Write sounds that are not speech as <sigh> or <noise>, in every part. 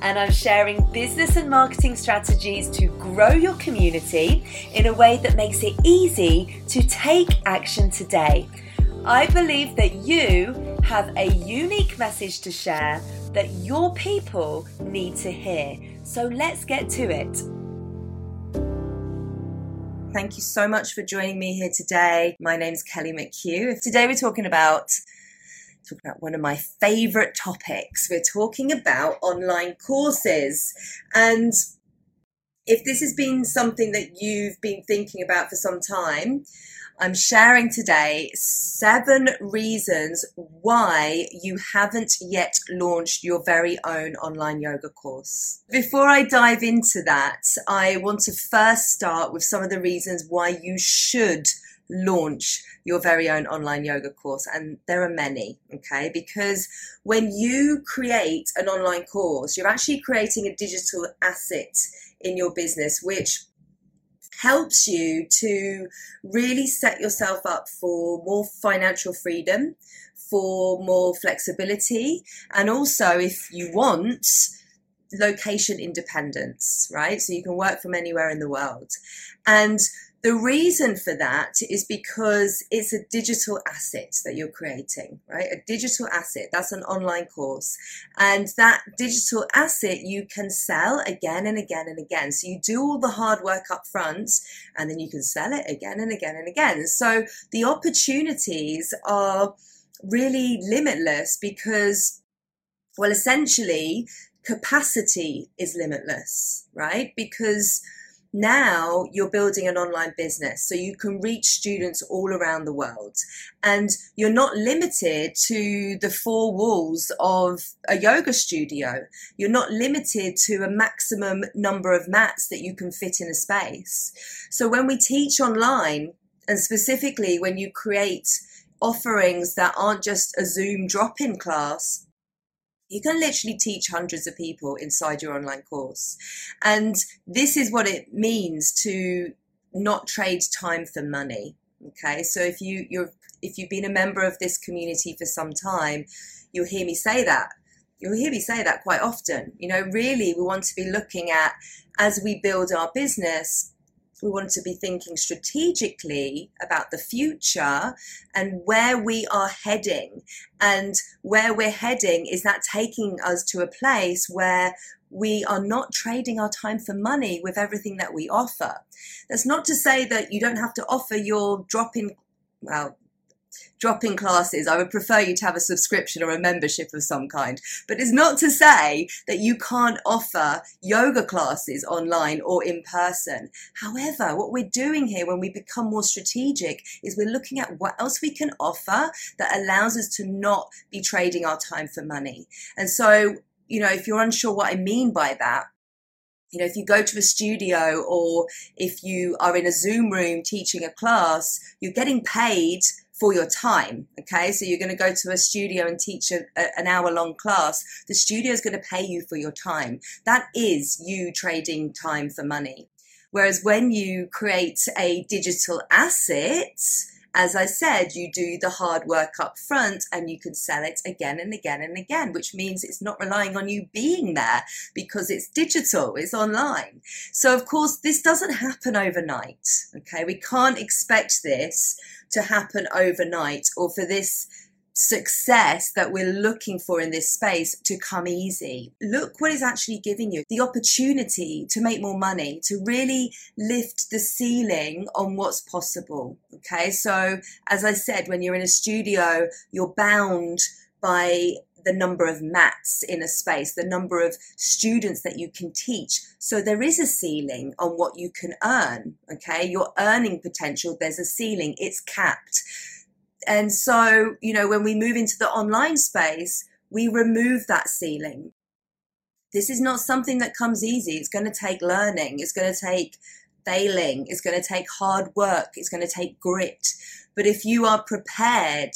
and I'm sharing business and marketing strategies to grow your community in a way that makes it easy to take action today. I believe that you have a unique message to share that your people need to hear. So let's get to it. Thank you so much for joining me here today. My name is Kelly McHugh. Today we're talking about talk about one of my favorite topics. We're talking about online courses. And if this has been something that you've been thinking about for some time, I'm sharing today seven reasons why you haven't yet launched your very own online yoga course. Before I dive into that, I want to first start with some of the reasons why you should launch your very own online yoga course. And there are many, okay? Because when you create an online course, you're actually creating a digital asset in your business, which helps you to really set yourself up for more financial freedom, for more flexibility, and also if you want, location independence, right? So you can work from anywhere in the world. And the reason for that is because it's a digital asset that you're creating, right? A digital asset, that's an online course. And that digital asset you can sell again and again and again. So you do all the hard work up front and then you can sell it again and again and again. So the opportunities are really limitless because, well, essentially, capacity is limitless, right? Because now you're building an online business so you can reach students all around the world. And you're not limited to the four walls of a yoga studio. You're not limited to a maximum number of mats that you can fit in a space. So when we teach online and specifically when you create offerings that aren't just a zoom drop-in class you can literally teach hundreds of people inside your online course. And this is what it means to not trade time for money. Okay. So if you, you're, if you've been a member of this community for some time, you'll hear me say that. You'll hear me say that quite often. You know, really, we want to be looking at as we build our business, we want to be thinking strategically about the future and where we are heading. And where we're heading is that taking us to a place where we are not trading our time for money with everything that we offer. That's not to say that you don't have to offer your drop in, well, drop-in classes, I would prefer you to have a subscription or a membership of some kind. But it's not to say that you can't offer yoga classes online or in person. However, what we're doing here when we become more strategic is we're looking at what else we can offer that allows us to not be trading our time for money. And so, you know, if you're unsure what I mean by that, you know, if you go to a studio or if you are in a Zoom room teaching a class, you're getting paid for your time. Okay, so you're going to go to a studio and teach a, a, an hour long class. The studio is going to pay you for your time. That is you trading time for money. Whereas when you create a digital asset, as I said, you do the hard work up front and you can sell it again and again and again, which means it's not relying on you being there because it's digital, it's online. So, of course, this doesn't happen overnight. Okay, we can't expect this to happen overnight or for this success that we're looking for in this space to come easy. Look what is actually giving you the opportunity to make more money, to really lift the ceiling on what's possible. Okay, so as I said, when you're in a studio, you're bound by the number of mats in a space, the number of students that you can teach. So there is a ceiling on what you can earn. Okay. Your earning potential, there's a ceiling, it's capped. And so, you know, when we move into the online space, we remove that ceiling. This is not something that comes easy. It's going to take learning. It's going to take failing. It's going to take hard work. It's going to take grit. But if you are prepared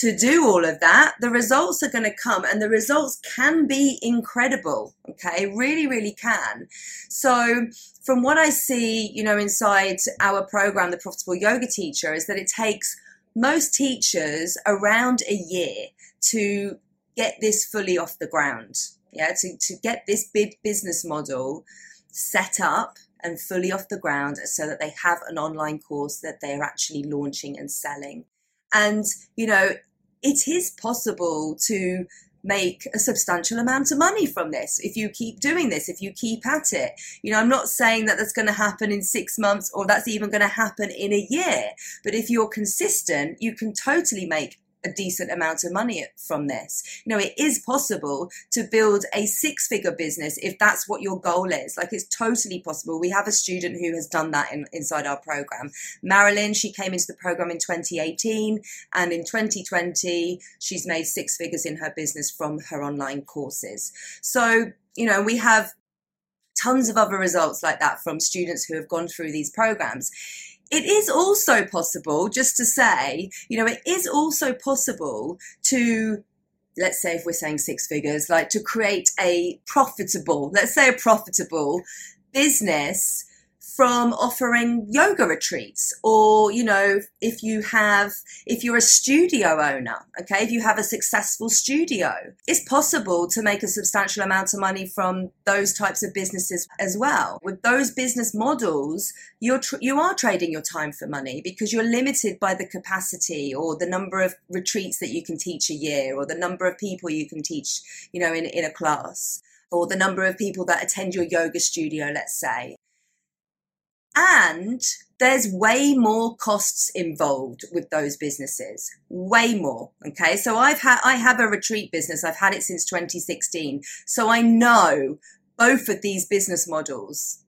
to do all of that, the results are going to come and the results can be incredible. Okay. Really, really can. So from what I see, you know, inside our program, the profitable yoga teacher is that it takes most teachers around a year to get this fully off the ground. Yeah. To, to get this big business model set up and fully off the ground so that they have an online course that they're actually launching and selling. And, you know, it is possible to make a substantial amount of money from this if you keep doing this, if you keep at it. You know, I'm not saying that that's going to happen in six months or that's even going to happen in a year, but if you're consistent, you can totally make a decent amount of money from this. You know, it is possible to build a six figure business if that's what your goal is. Like it's totally possible. We have a student who has done that in, inside our program. Marilyn, she came into the program in 2018 and in 2020, she's made six figures in her business from her online courses. So, you know, we have tons of other results like that from students who have gone through these programs it is also possible, just to say, you know, it is also possible to let's say if we're saying six figures, like to create a profitable, let's say a profitable business from offering yoga retreats or you know if you have if you're a studio owner okay if you have a successful studio it's possible to make a substantial amount of money from those types of businesses as well. With those business models you're tr- you are trading your time for money because you're limited by the capacity or the number of retreats that you can teach a year or the number of people you can teach you know in, in a class or the number of people that attend your yoga studio let's say and there's way more costs involved with those businesses. Way more okay? So i've had i have a retreat business. I've had it since 2016 so i know both of these business models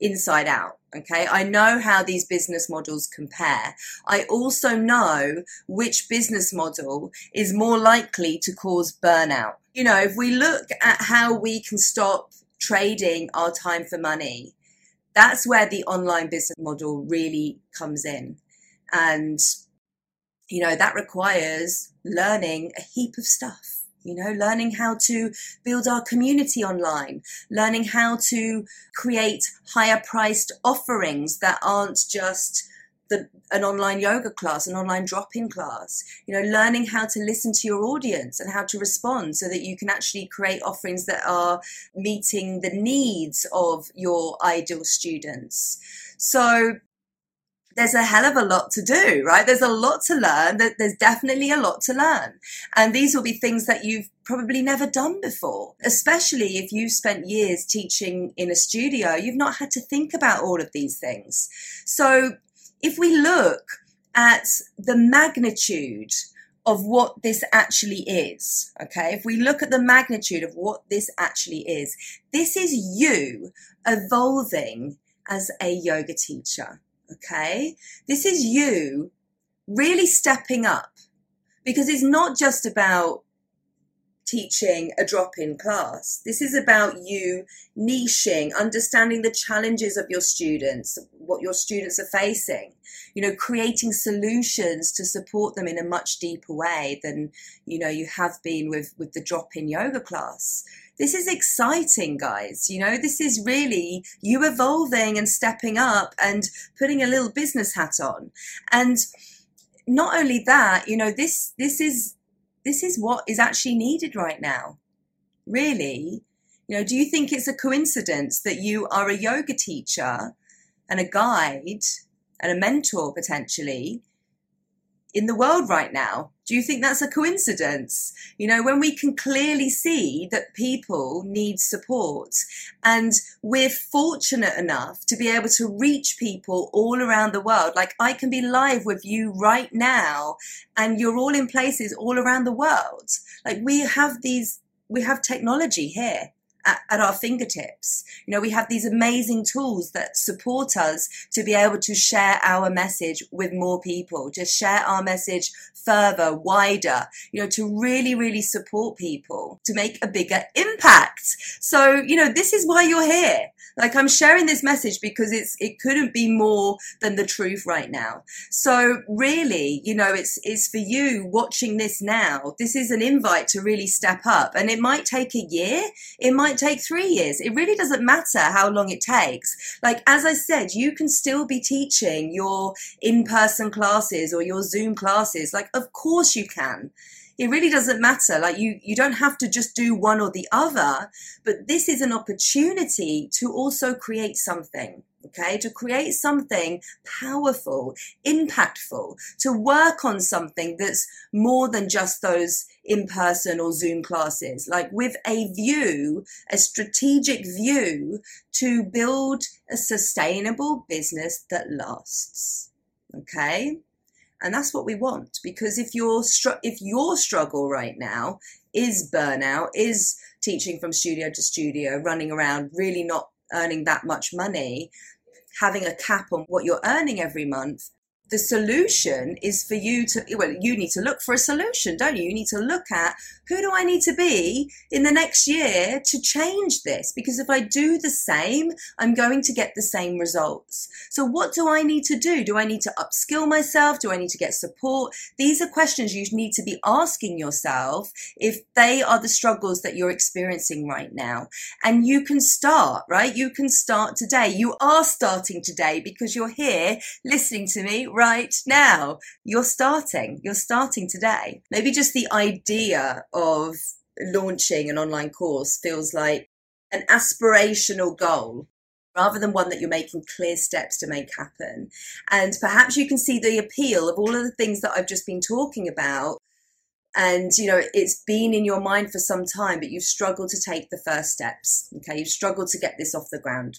inside out okay? I know how these business models compare. I also know which business model is more likely to cause burnout. You know if we look at how we can stop trading our time for money that's where the online business model really comes in. And, you know, that requires learning a heap of stuff. You know, learning how to build our community online, learning how to create higher priced offerings that aren't just an online yoga class, an online drop-in class, you know, learning how to listen to your audience and how to respond so that you can actually create offerings that are meeting the needs of your ideal students. So there's a hell of a lot to do, right? There's a lot to learn. There's definitely a lot to learn. And these will be things that you've probably never done before, especially if you've spent years teaching in a studio. You've not had to think about all of these things. So if we look at the magnitude of what this actually is, okay, if we look at the magnitude of what this actually is, this is you evolving as a yoga teacher, okay? This is you really stepping up because it's not just about teaching a drop in class. This is about you niching, understanding the challenges of your students, what your students are facing, you know, creating solutions to support them in a much deeper way than, you know, you have been with, with the drop in yoga class. This is exciting, guys. You know, this is really you evolving and stepping up and putting a little business hat on. And not only that, you know, this this is this is what is actually needed right now. Really? You know, do you think it's a coincidence that you are a yoga teacher and a guide and a mentor potentially in the world right now. Do you think that's a coincidence? You know, when we can clearly see that people need support and we're fortunate enough to be able to reach people all around the world. Like I can be live with you right now and you're all in places all around the world. Like we have these, we have technology here. At, our fingertips. You know, we have these amazing tools that support us to be able to share our message with more people, to share our message further, wider, you know, to really, really support people, to make a bigger impact. So, you know, this is why you're here. Like I'm sharing this message because it's, it couldn't be more than the truth right now. So really, you know, it's, it's for you watching this now. This is an invite to really step up and it might take a year. It might take three years. It really doesn't matter how long it takes. Like, as I said, you can still be teaching your in-person classes or your Zoom classes. Like, of course you can it really doesn't matter like you you don't have to just do one or the other but this is an opportunity to also create something okay, to create something powerful, impactful, to work on something that's more than just those in person or Zoom classes, like with a view, a strategic view to build a sustainable business that lasts. Okay. And that's what we want because if your str- if your struggle right now is burnout, is teaching from studio to studio, running around, really not earning that much money, having a cap on what you're earning every month, the solution is for you to well you need to look for a solution don't you? You need to look at who do i need to be in the next year to change this? Because if i do the same i'm going to get the same results. So what do i need to do? Do i need to upskill myself? Do i need to get support? These are questions you need to be asking yourself if they are the struggles that you're experiencing right now. And you can start right? You can start today. You are starting today because you're here listening to me right now. You're starting. You're starting today. Maybe just the idea of launching an online course feels like an aspirational goal rather than one that you're making clear steps to make happen. And perhaps you can see the appeal of all of the things that I've just been talking about. And, you know, it's been in your mind for some time, but you've struggled to take the first steps. Okay. You've struggled to get this off the ground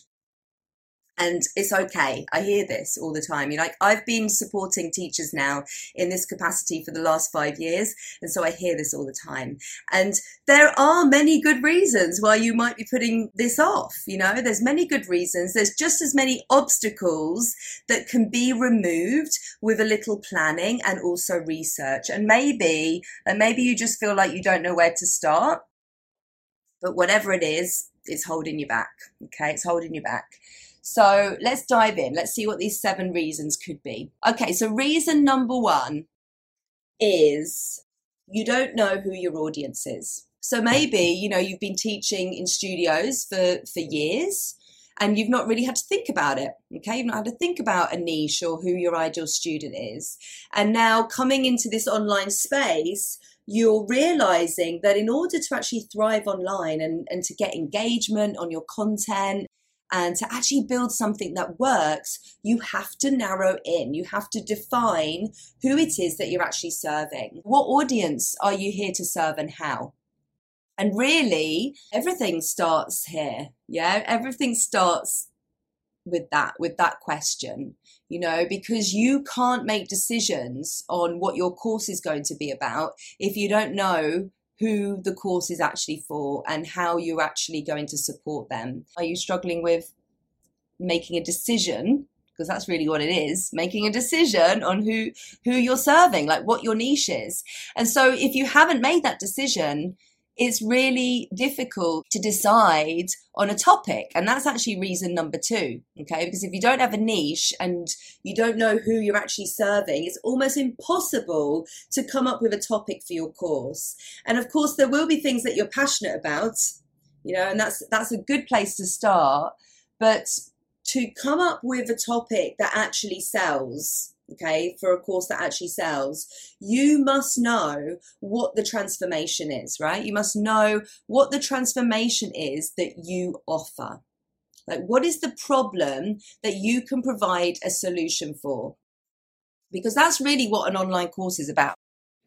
and it's okay. I hear this all the time. You're like, I've been supporting teachers now in this capacity for the last five years. And so I hear this all the time. And there are many good reasons why you might be putting this off. You know, there's many good reasons. There's just as many obstacles that can be removed with a little planning and also research. And maybe, and maybe you just feel like you don't know where to start. But whatever it is, it's holding you back. Okay. It's holding you back. So let's dive in. Let's see what these seven reasons could be. Okay, so reason number one is you don't know who your audience is. So maybe, you know, you've been teaching in studios for, for years and you've not really had to think about it. Okay, you've not had to think about a niche or who your ideal student is. And now coming into this online space, you're realizing that in order to actually thrive online and, and to get engagement on your content and to actually build something that works, you have to narrow in. You have to define who it is that you're actually serving. What audience are you here to serve and how? And really, everything starts here. Yeah, everything starts with that, with that question, you know, because you can't make decisions on what your course is going to be about if you don't know who the course is actually for and how you're actually going to support them. Are you struggling with making a decision? Because that's really what it is, making a decision on who who you're serving, like what your niche is. And so if you haven't made that decision, it's really difficult to decide on a topic. And that's actually reason number two. Okay. Because if you don't have a niche and you don't know who you're actually serving, it's almost impossible to come up with a topic for your course. And of course, there will be things that you're passionate about, you know, and that's, that's a good place to start. But to come up with a topic that actually sells, okay, for a course that actually sells, you must know what the transformation is, right? You must know what the transformation is that you offer. Like, what is the problem that you can provide a solution for? Because that's really what an online course is about.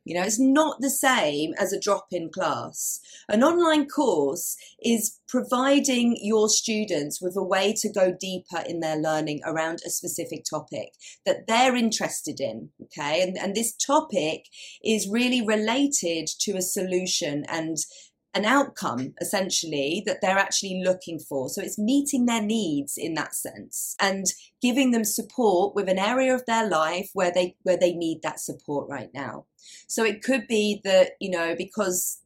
You know, it's not the same as a drop in class. An online course is providing your students with a way to go deeper in their learning around a specific topic that they're interested in. Okay. And, and this topic is really related to a solution and an outcome essentially that they're actually looking for. So it's meeting their needs in that sense and giving them support with an area of their life where they where they need that support right now. So it could be that, you know, because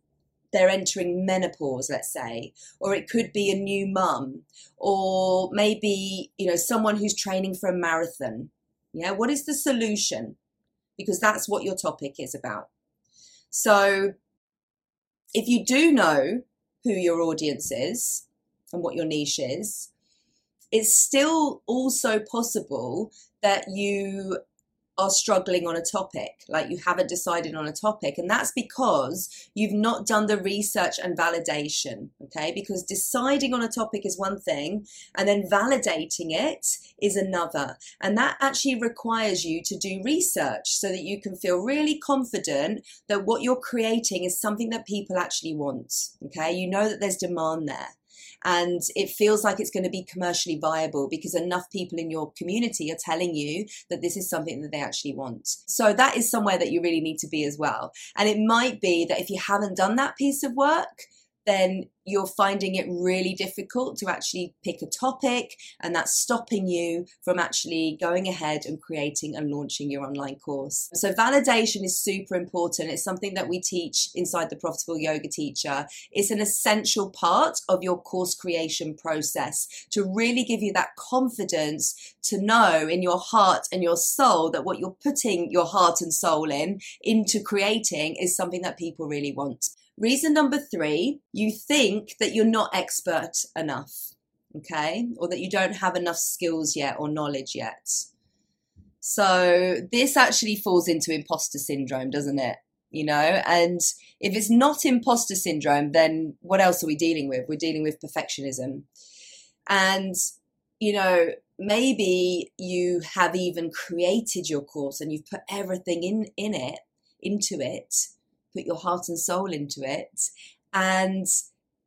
they're entering menopause, let's say, or it could be a new mum, or maybe, you know, someone who's training for a marathon. Yeah, what is the solution? Because that's what your topic is about. So if you do know who your audience is and what your niche is, it's still also possible that you are struggling on a topic, like you haven't decided on a topic. And that's because you've not done the research and validation, okay? Because deciding on a topic is one thing, and then validating it is another. And that actually requires you to do research so that you can feel really confident that what you're creating is something that people actually want, okay? You know that there's demand there and it feels like it's going to be commercially viable because enough people in your community are telling you that this is something that they actually want. So that is somewhere that you really need to be as well. And it might be that if you haven't done that piece of work, then you're finding it really difficult to actually pick a topic, and that's stopping you from actually going ahead and creating and launching your online course. So, validation is super important. It's something that we teach inside the Profitable Yoga Teacher. It's an essential part of your course creation process to really give you that confidence to know in your heart and your soul that what you're putting your heart and soul in into creating is something that people really want. Reason number three, you think that you're not expert enough, okay? Or that you don't have enough skills yet or knowledge yet. So this actually falls into imposter syndrome, doesn't it? You know, and if it's not imposter syndrome, then what else are we dealing with? We're dealing with perfectionism. And, you know, maybe you have even created your course and you've put everything in, in it, into it, put your heart and soul into it and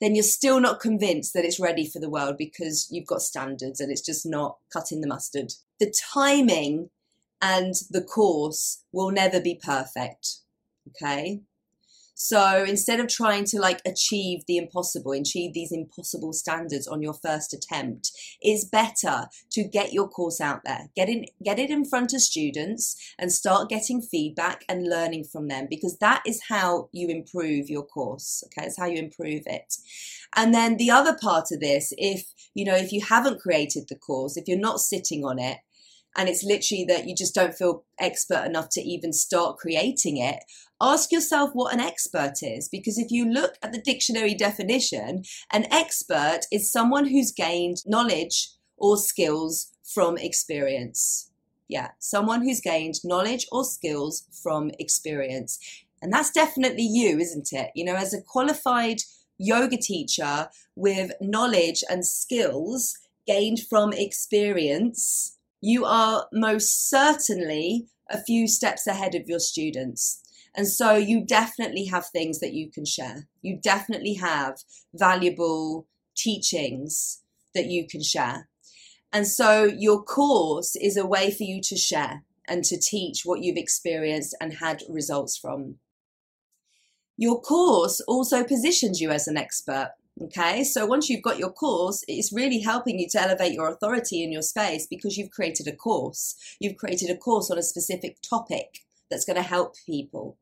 then you're still not convinced that it's ready for the world because you've got standards and it's just not cutting the mustard. The timing and the course will never be perfect. Okay. So instead of trying to like achieve the impossible, achieve these impossible standards on your first attempt, it's better to get your course out there, get in, get it in front of students and start getting feedback and learning from them because that is how you improve your course. Okay. It's how you improve it. And then the other part of this, if, you know, if you haven't created the course, if you're not sitting on it, and it's literally that you just don't feel expert enough to even start creating it, ask yourself what an expert is. Because if you look at the dictionary definition, an expert is someone who's gained knowledge or skills from experience. Yeah, someone who's gained knowledge or skills from experience. And that's definitely you, isn't it? You know, as a qualified yoga teacher with knowledge and skills gained from experience, you are most certainly a few steps ahead of your students. And so you definitely have things that you can share. You definitely have valuable teachings that you can share. And so your course is a way for you to share and to teach what you've experienced and had results from. Your course also positions you as an expert. Okay, so once you've got your course, it's really helping you to elevate your authority in your space because you've created a course. You've created a course on a specific topic that's going to help people.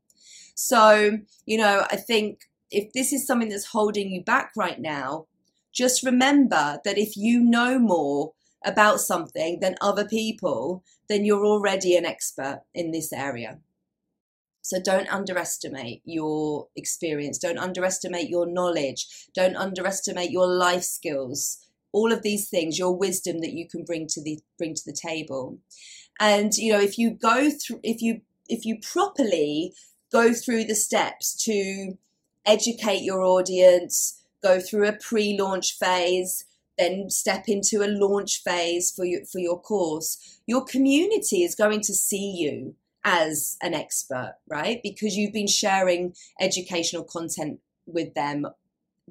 So, you know, I think if this is something that's holding you back right now, just remember that if you know more about something than other people, then you're already an expert in this area. So don't underestimate your experience. Don't underestimate your knowledge. Don't underestimate your life skills. All of these things, your wisdom that you can bring to the bring to the table. And you know, if you go through, if you if you properly go through the steps to educate your audience, go through a pre-launch phase, then step into a launch phase for your for your course. Your community is going to see you as an expert, right? Because you've been sharing educational content with them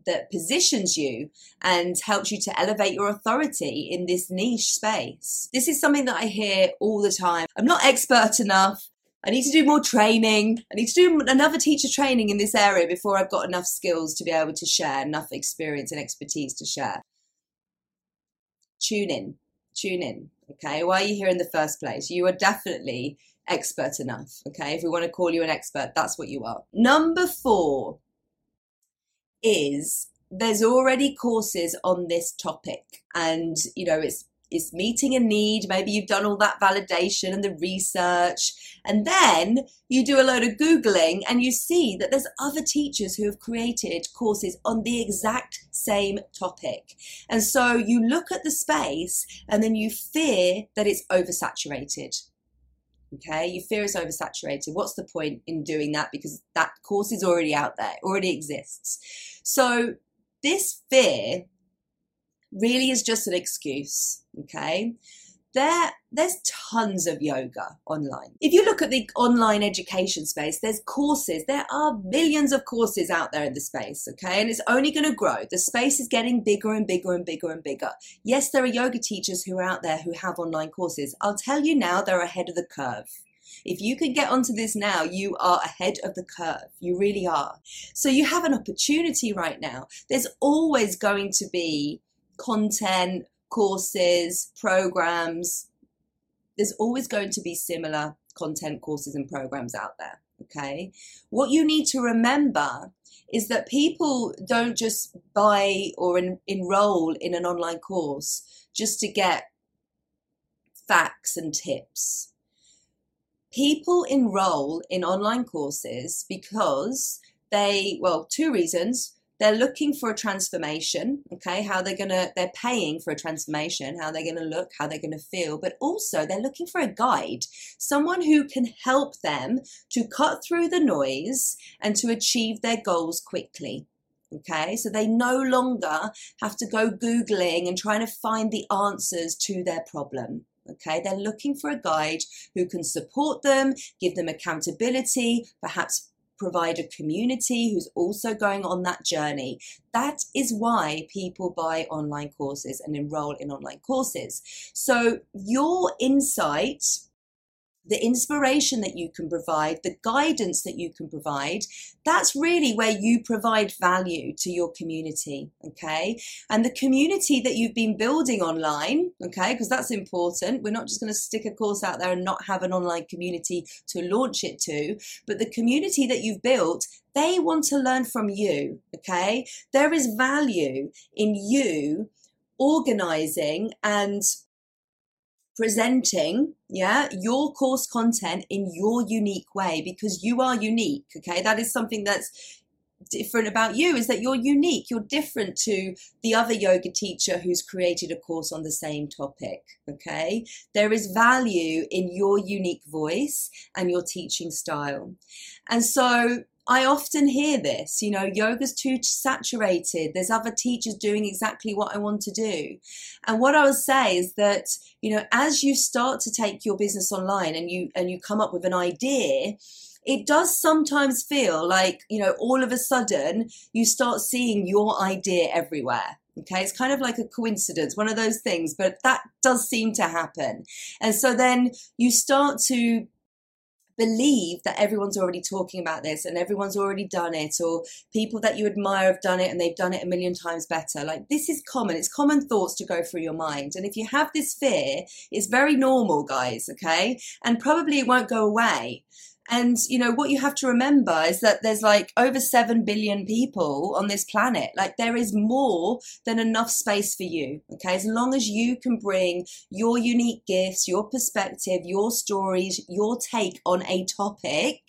that positions you and helps you to elevate your authority in this niche space. This is something that I hear all the time. I'm not expert enough. I need to do more training. I need to do another teacher training in this area before I've got enough skills to be able to share, enough experience and expertise to share. Tune in, tune in. Okay, why are you here in the first place? You are definitely expert enough. Okay, if we want to call you an expert, that's what you are. Number four is there's already courses on this topic, and you know, it's meeting a need. Maybe you've done all that validation and the research. And then you do a load of Googling and you see that there's other teachers who have created courses on the exact same topic. And so you look at the space and then you fear that it's oversaturated. Okay, you fear it's oversaturated. What's the point in doing that? Because that course is already out there, already exists. So this fear really is just an excuse. Okay. There, there's tons of yoga online. If you look at the online education space, there's courses. There are millions of courses out there in the space, okay? And it's only going to grow. The space is getting bigger and bigger and bigger and bigger. Yes, there are yoga teachers who are out there who have online courses. I'll tell you now, they're ahead of the curve. If you can get onto this now, you are ahead of the curve. You really are. So you have an opportunity right now. There's always going to be content, courses, programs. There's always going to be similar content, courses, and programs out there. Okay. What you need to remember is that people don't just buy or en- enroll in an online course just to get facts and tips. People enroll in online courses because they, well, two reasons they're looking for a transformation okay? How they're gonna they're paying for a transformation how they're gonna look how they're gonna feel but also they're looking for a guide someone who can help them to cut through the noise and to achieve their goals quickly okay? So they no longer have to go googling and trying to find the answers to their problem okay? They're looking for a guide who can support them give them accountability perhaps provide a community who's also going on that journey. That is why people buy online courses and enroll in online courses. So, your insight the inspiration that you can provide, the guidance that you can provide, that's really where you provide value to your community. Okay. And the community that you've been building online, okay, because that's important. We're not just going to stick a course out there and not have an online community to launch it to, but the community that you've built, they want to learn from you. Okay. There is value in you organizing and presenting yeah your course content in your unique way because you are unique okay? That is something that's different about you is that you're unique. You're different to the other yoga teacher who's created a course on the same topic okay? There is value in your unique voice and your teaching style. And so I often hear this, you know, yoga's too saturated. There's other teachers doing exactly what I want to do. And what I would say is that, you know, as you start to take your business online and you and you come up with an idea, it does sometimes feel like, you know, all of a sudden you start seeing your idea everywhere. Okay, it's kind of like a coincidence, one of those things, but that does seem to happen. And so then you start to believe that everyone's already talking about this and everyone's already done it or people that you admire have done it and they've done it a million times better. Like this is common. It's common thoughts to go through your mind. And if you have this fear it's very normal guys okay? And probably it won't go away and, you know, what you have to remember is that there's like over 7 billion people on this planet. Like, there is more than enough space for you. Okay. As long as you can bring your unique gifts, your perspective, your stories, your take on a topic,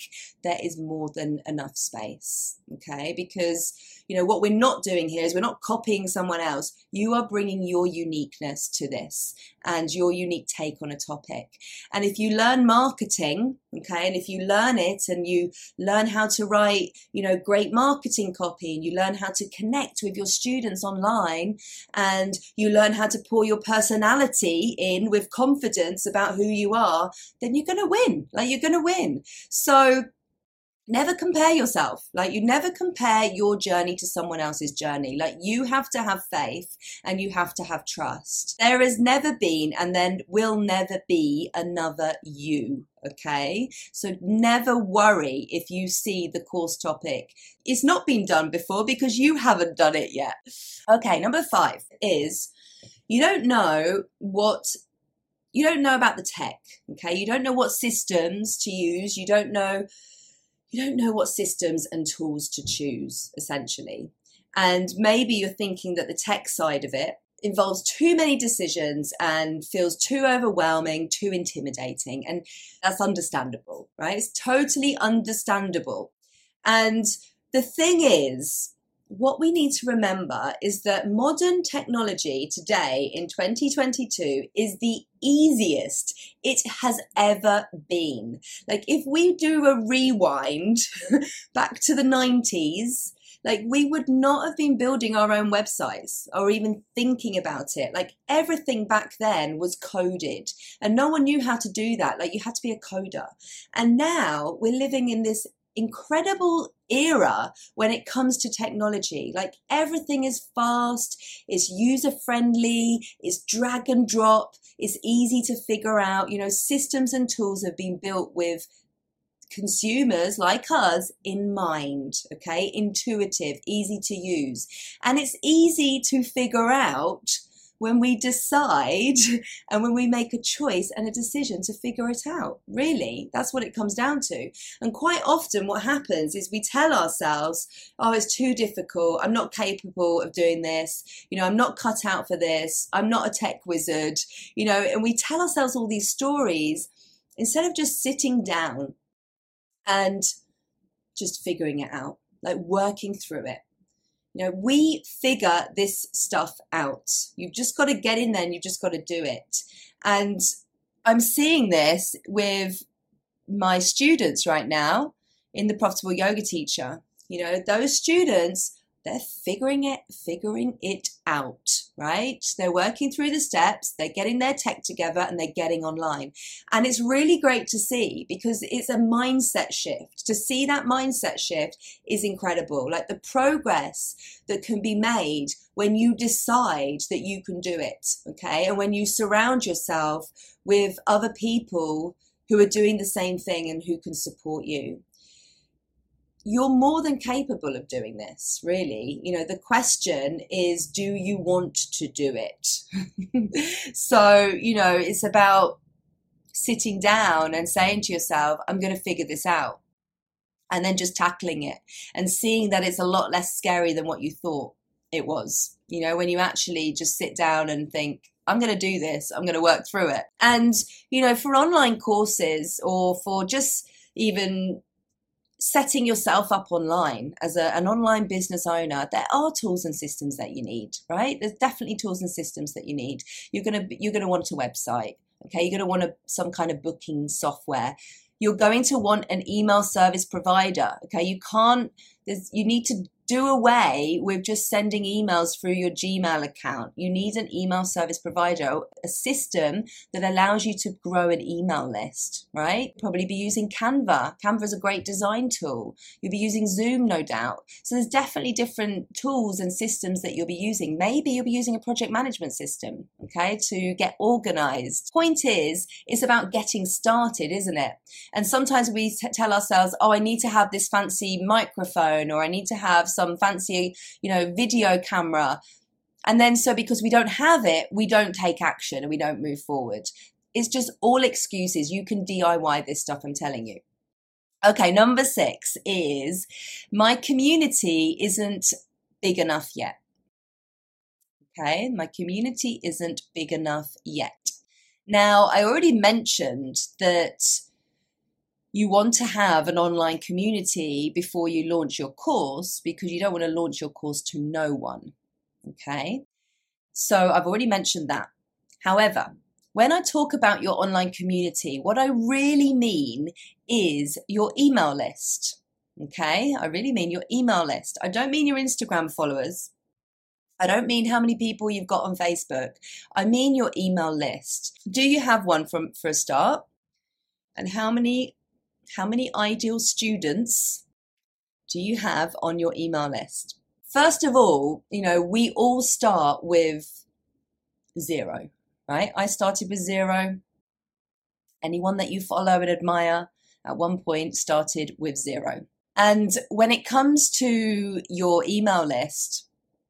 there is more than enough space. Okay. Because, you know, what we're not doing here is we're not copying someone else. You are bringing your uniqueness to this and your unique take on a topic. And if you learn marketing, okay, and if you learn it and you learn how to write, you know, great marketing copy and you learn how to connect with your students online and you learn how to pour your personality in with confidence about who you are, then you're going to win. Like you're going to win. So, never compare yourself. Like you never compare your journey to someone else's journey. Like you have to have faith and you have to have trust. There has never been and then will never be another you. Okay. So never worry if you see the course topic. It's not been done before because you haven't done it yet. Okay. Number five is you don't know what you don't know about the tech okay you don't know what systems to use you don't know you don't know what systems and tools to choose, essentially. And maybe you're thinking that the tech side of it involves too many decisions and feels too overwhelming, too intimidating. And that's understandable, right? It's totally understandable. And the thing is, what we need to remember is that modern technology today in 2022 is the easiest it has ever been. Like, if we do a rewind <laughs> back to the 90s, like, we would not have been building our own websites or even thinking about it. Like, everything back then was coded and no one knew how to do that. Like, you had to be a coder. And now we're living in this incredible era when it comes to technology. Like everything is fast, it's user friendly, it's drag and drop, it's easy to figure out. You know, systems and tools have been built with consumers like us in mind, okay? Intuitive, easy to use. And it's easy to figure out when we decide <laughs> and when we make a choice and a decision to figure it out. Really, that's what it comes down to. And quite often, what happens is we tell ourselves, oh, it's too difficult. I'm not capable of doing this. You know, I'm not cut out for this. I'm not a tech wizard. You know, and we tell ourselves all these stories instead of just sitting down and just figuring it out, like working through it. You know, we figure this stuff out. You've just got to get in there and you've just got to do it. And I'm seeing this with my students right now in the Profitable Yoga Teacher. You know, those students they're figuring it figuring it out right? They're working through the steps they're getting their tech together and they're getting online. And it's really great to see because it's a mindset shift. To see that mindset shift is incredible. Like the progress that can be made when you decide that you can do it okay? And when you surround yourself with other people who are doing the same thing and who can support you you're more than capable of doing this, really. You know, the question is, do you want to do it? <laughs> so, you know, it's about sitting down and saying to yourself, I'm going to figure this out. And then just tackling it and seeing that it's a lot less scary than what you thought it was. You know, when you actually just sit down and think, I'm going to do this, I'm going to work through it. And, you know, for online courses or for just even setting yourself up online as a, an online business owner there are tools and systems that you need right? There's definitely tools and systems that you need. You're going to you're going to want a website okay? You're going to want a, some kind of booking software. You're going to want an email service provider okay? You can't there's you need to do away with just sending emails through your Gmail account. You need an email service provider, a system that allows you to grow an email list, right? Probably be using Canva. Canva is a great design tool. You'll be using Zoom, no doubt. So there's definitely different tools and systems that you'll be using. Maybe you'll be using a project management system, okay, to get organized. Point is, it's about getting started, isn't it? And sometimes we t- tell ourselves, oh, I need to have this fancy microphone or I need to have some fancy, you know, video camera. And then so because we don't have it, we don't take action and we don't move forward. It's just all excuses. You can DIY this stuff, I'm telling you. Okay, number six is my community isn't big enough yet. Okay, my community isn't big enough yet. Now, I already mentioned that you want to have an online community before you launch your course because you don't want to launch your course to no one. Okay. So I've already mentioned that. However, when I talk about your online community, what I really mean is your email list. Okay. I really mean your email list. I don't mean your Instagram followers. I don't mean how many people you've got on Facebook. I mean your email list. Do you have one from for a start? And how many how many ideal students do you have on your email list? First of all, you know, we all start with zero, right? I started with zero. Anyone that you follow and admire at one point started with zero. And when it comes to your email list,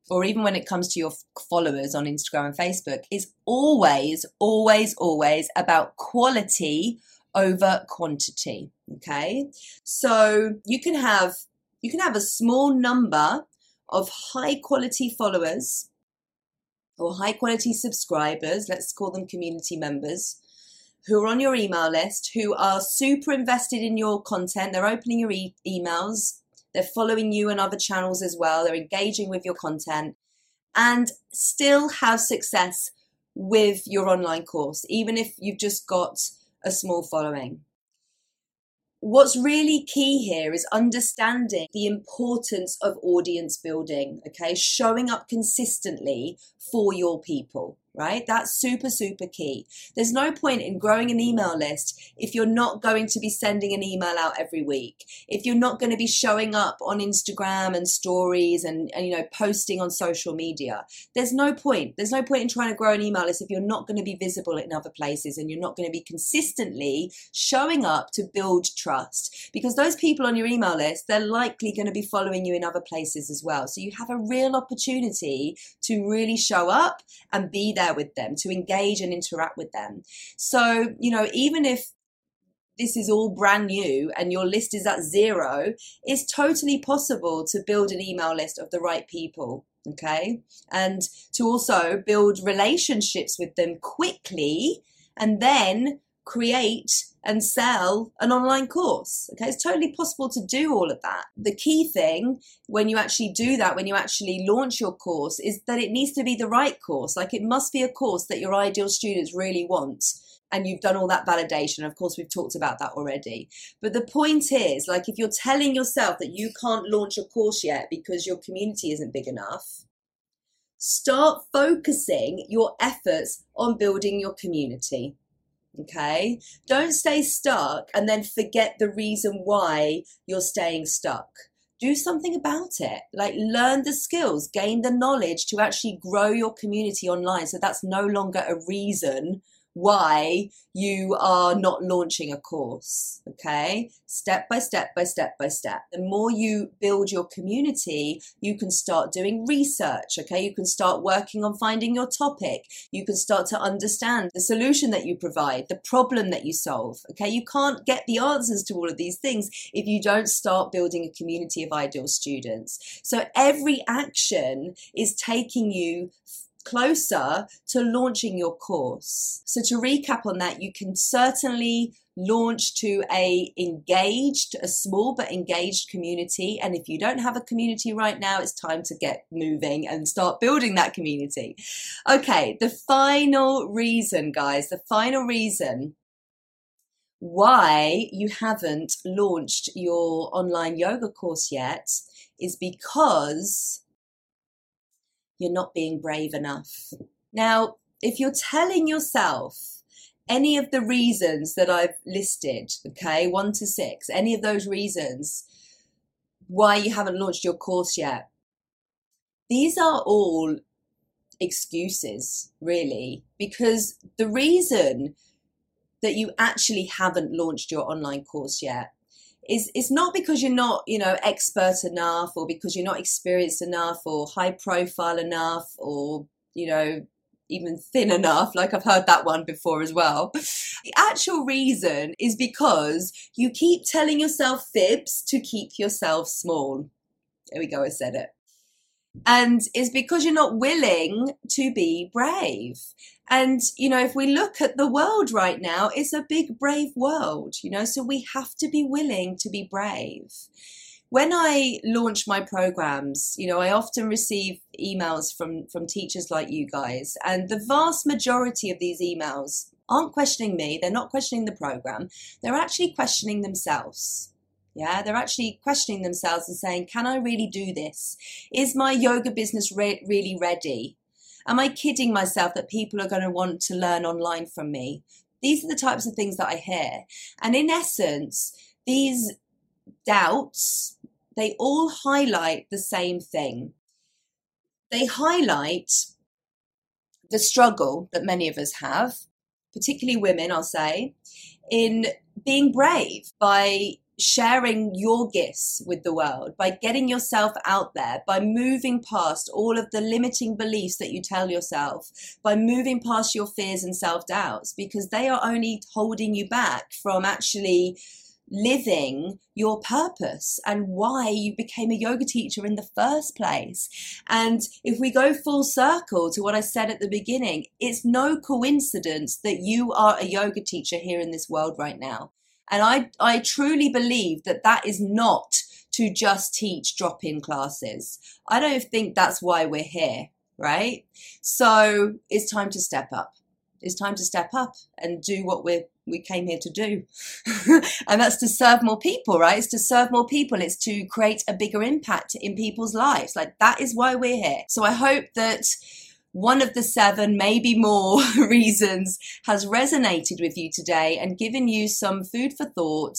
or even when it comes to your followers on Instagram and Facebook, is always, always, always about quality over quantity. Okay. So you can have you can have a small number of high quality followers or high quality subscribers, let's call them community members, who are on your email list, who are super invested in your content. They're opening your e- emails, they're following you and other channels as well, they're engaging with your content, and still have success with your online course, even if you've just got a small following what's really key here is understanding the importance of audience building, okay? Showing up consistently for your people right? That's super, super key. There's no point in growing an email list if you're not going to be sending an email out every week, if you're not going to be showing up on Instagram and stories and, and, you know, posting on social media. There's no point. There's no point in trying to grow an email list if you're not going to be visible in other places and you're not going to be consistently showing up to build trust because those people on your email list, they're likely going to be following you in other places as well. So you have a real opportunity to really show up and be there with them, to engage and interact with them. So, you know, even if this is all brand new and your list is at zero, it's totally possible to build an email list of the right people. Okay. And to also build relationships with them quickly and then create and sell an online course. Okay, it's totally possible to do all of that. The key thing when you actually do that, when you actually launch your course, is that it needs to be the right course. Like it must be a course that your ideal students really want. And you've done all that validation. Of course, we've talked about that already. But the point is, like, if you're telling yourself that you can't launch a course yet because your community isn't big enough, start focusing your efforts on building your community Okay. Don't stay stuck and then forget the reason why you're staying stuck. Do something about it. Like learn the skills, gain the knowledge to actually grow your community online. So that's no longer a reason why you are not launching a course. Okay. Step by step by step by step. The more you build your community, you can start doing research. Okay. You can start working on finding your topic. You can start to understand the solution that you provide, the problem that you solve. Okay. You can't get the answers to all of these things if you don't start building a community of ideal students. So every action is taking you closer to launching your course. So to recap on that, you can certainly launch to a engaged, a small but engaged community. And if you don't have a community right now, it's time to get moving and start building that community. Okay, the final reason, guys, the final reason why you haven't launched your online yoga course yet is because you're not being brave enough. Now, if you're telling yourself any of the reasons that I've listed, okay, one to six, any of those reasons why you haven't launched your course yet, these are all excuses, really, because the reason that you actually haven't launched your online course yet is it's not because you're not you know expert enough or because you're not experienced enough or high profile enough or you know even thin enough like i've heard that one before as well. The actual reason is because you keep telling yourself fibs to keep yourself small. There we go i said it and it's because you're not willing to be brave. And, you know, if we look at the world right now, it's a big, brave world, you know, so we have to be willing to be brave. When I launch my programs, you know, I often receive emails from, from teachers like you guys, and the vast majority of these emails aren't questioning me, they're not questioning the program, they're actually questioning themselves. Yeah, they're actually questioning themselves and saying, Can I really do this? Is my yoga business re- really ready? Am I kidding myself that people are going to want to learn online from me? These are the types of things that I hear. And in essence, these doubts, they all highlight the same thing. They highlight the struggle that many of us have, particularly women, I'll say, in being brave by sharing your gifts with the world, by getting yourself out there, by moving past all of the limiting beliefs that you tell yourself, by moving past your fears and self doubts, because they are only holding you back from actually living your purpose and why you became a yoga teacher in the first place. And if we go full circle to what I said at the beginning, it's no coincidence that you are a yoga teacher here in this world right now. And I, I truly believe that that is not to just teach drop in classes. I don't think that's why we're here, right? So it's time to step up. It's time to step up and do what we're we came here to do. <laughs> and that's to serve more people, right? It's to serve more people. It's to create a bigger impact in people's lives. Like that is why we're here. So I hope that one of the seven, maybe more <laughs> reasons has resonated with you today and given you some food for thought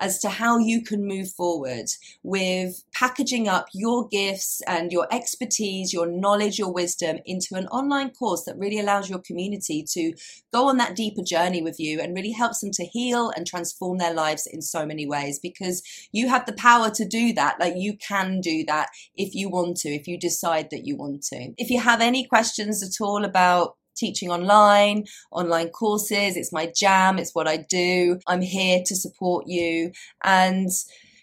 as to how you can move forward with packaging up your gifts and your expertise, your knowledge, your wisdom into an online course that really allows your community to go on that deeper journey with you and really helps them to heal and transform their lives in so many ways because you have the power to do that. Like you can do that if you want to, if you decide that you want to. If you have any questions, at all about teaching online, online courses. It's my jam, it's what I do. I'm here to support you. And,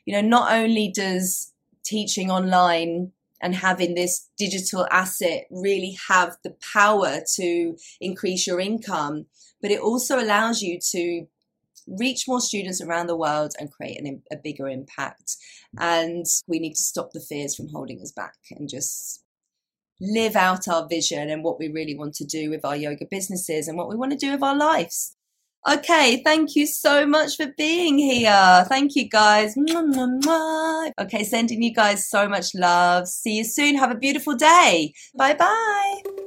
you know, not only does teaching online and having this digital asset really have the power to increase your income, but it also allows you to reach more students around the world and create an, a bigger impact. And we need to stop the fears from holding us back and just live out our vision and what we really want to do with our yoga businesses and what we want to do with our lives. Okay, thank you so much for being here. Thank you guys. Okay, sending you guys so much love. See you soon. Have a beautiful day. Bye bye.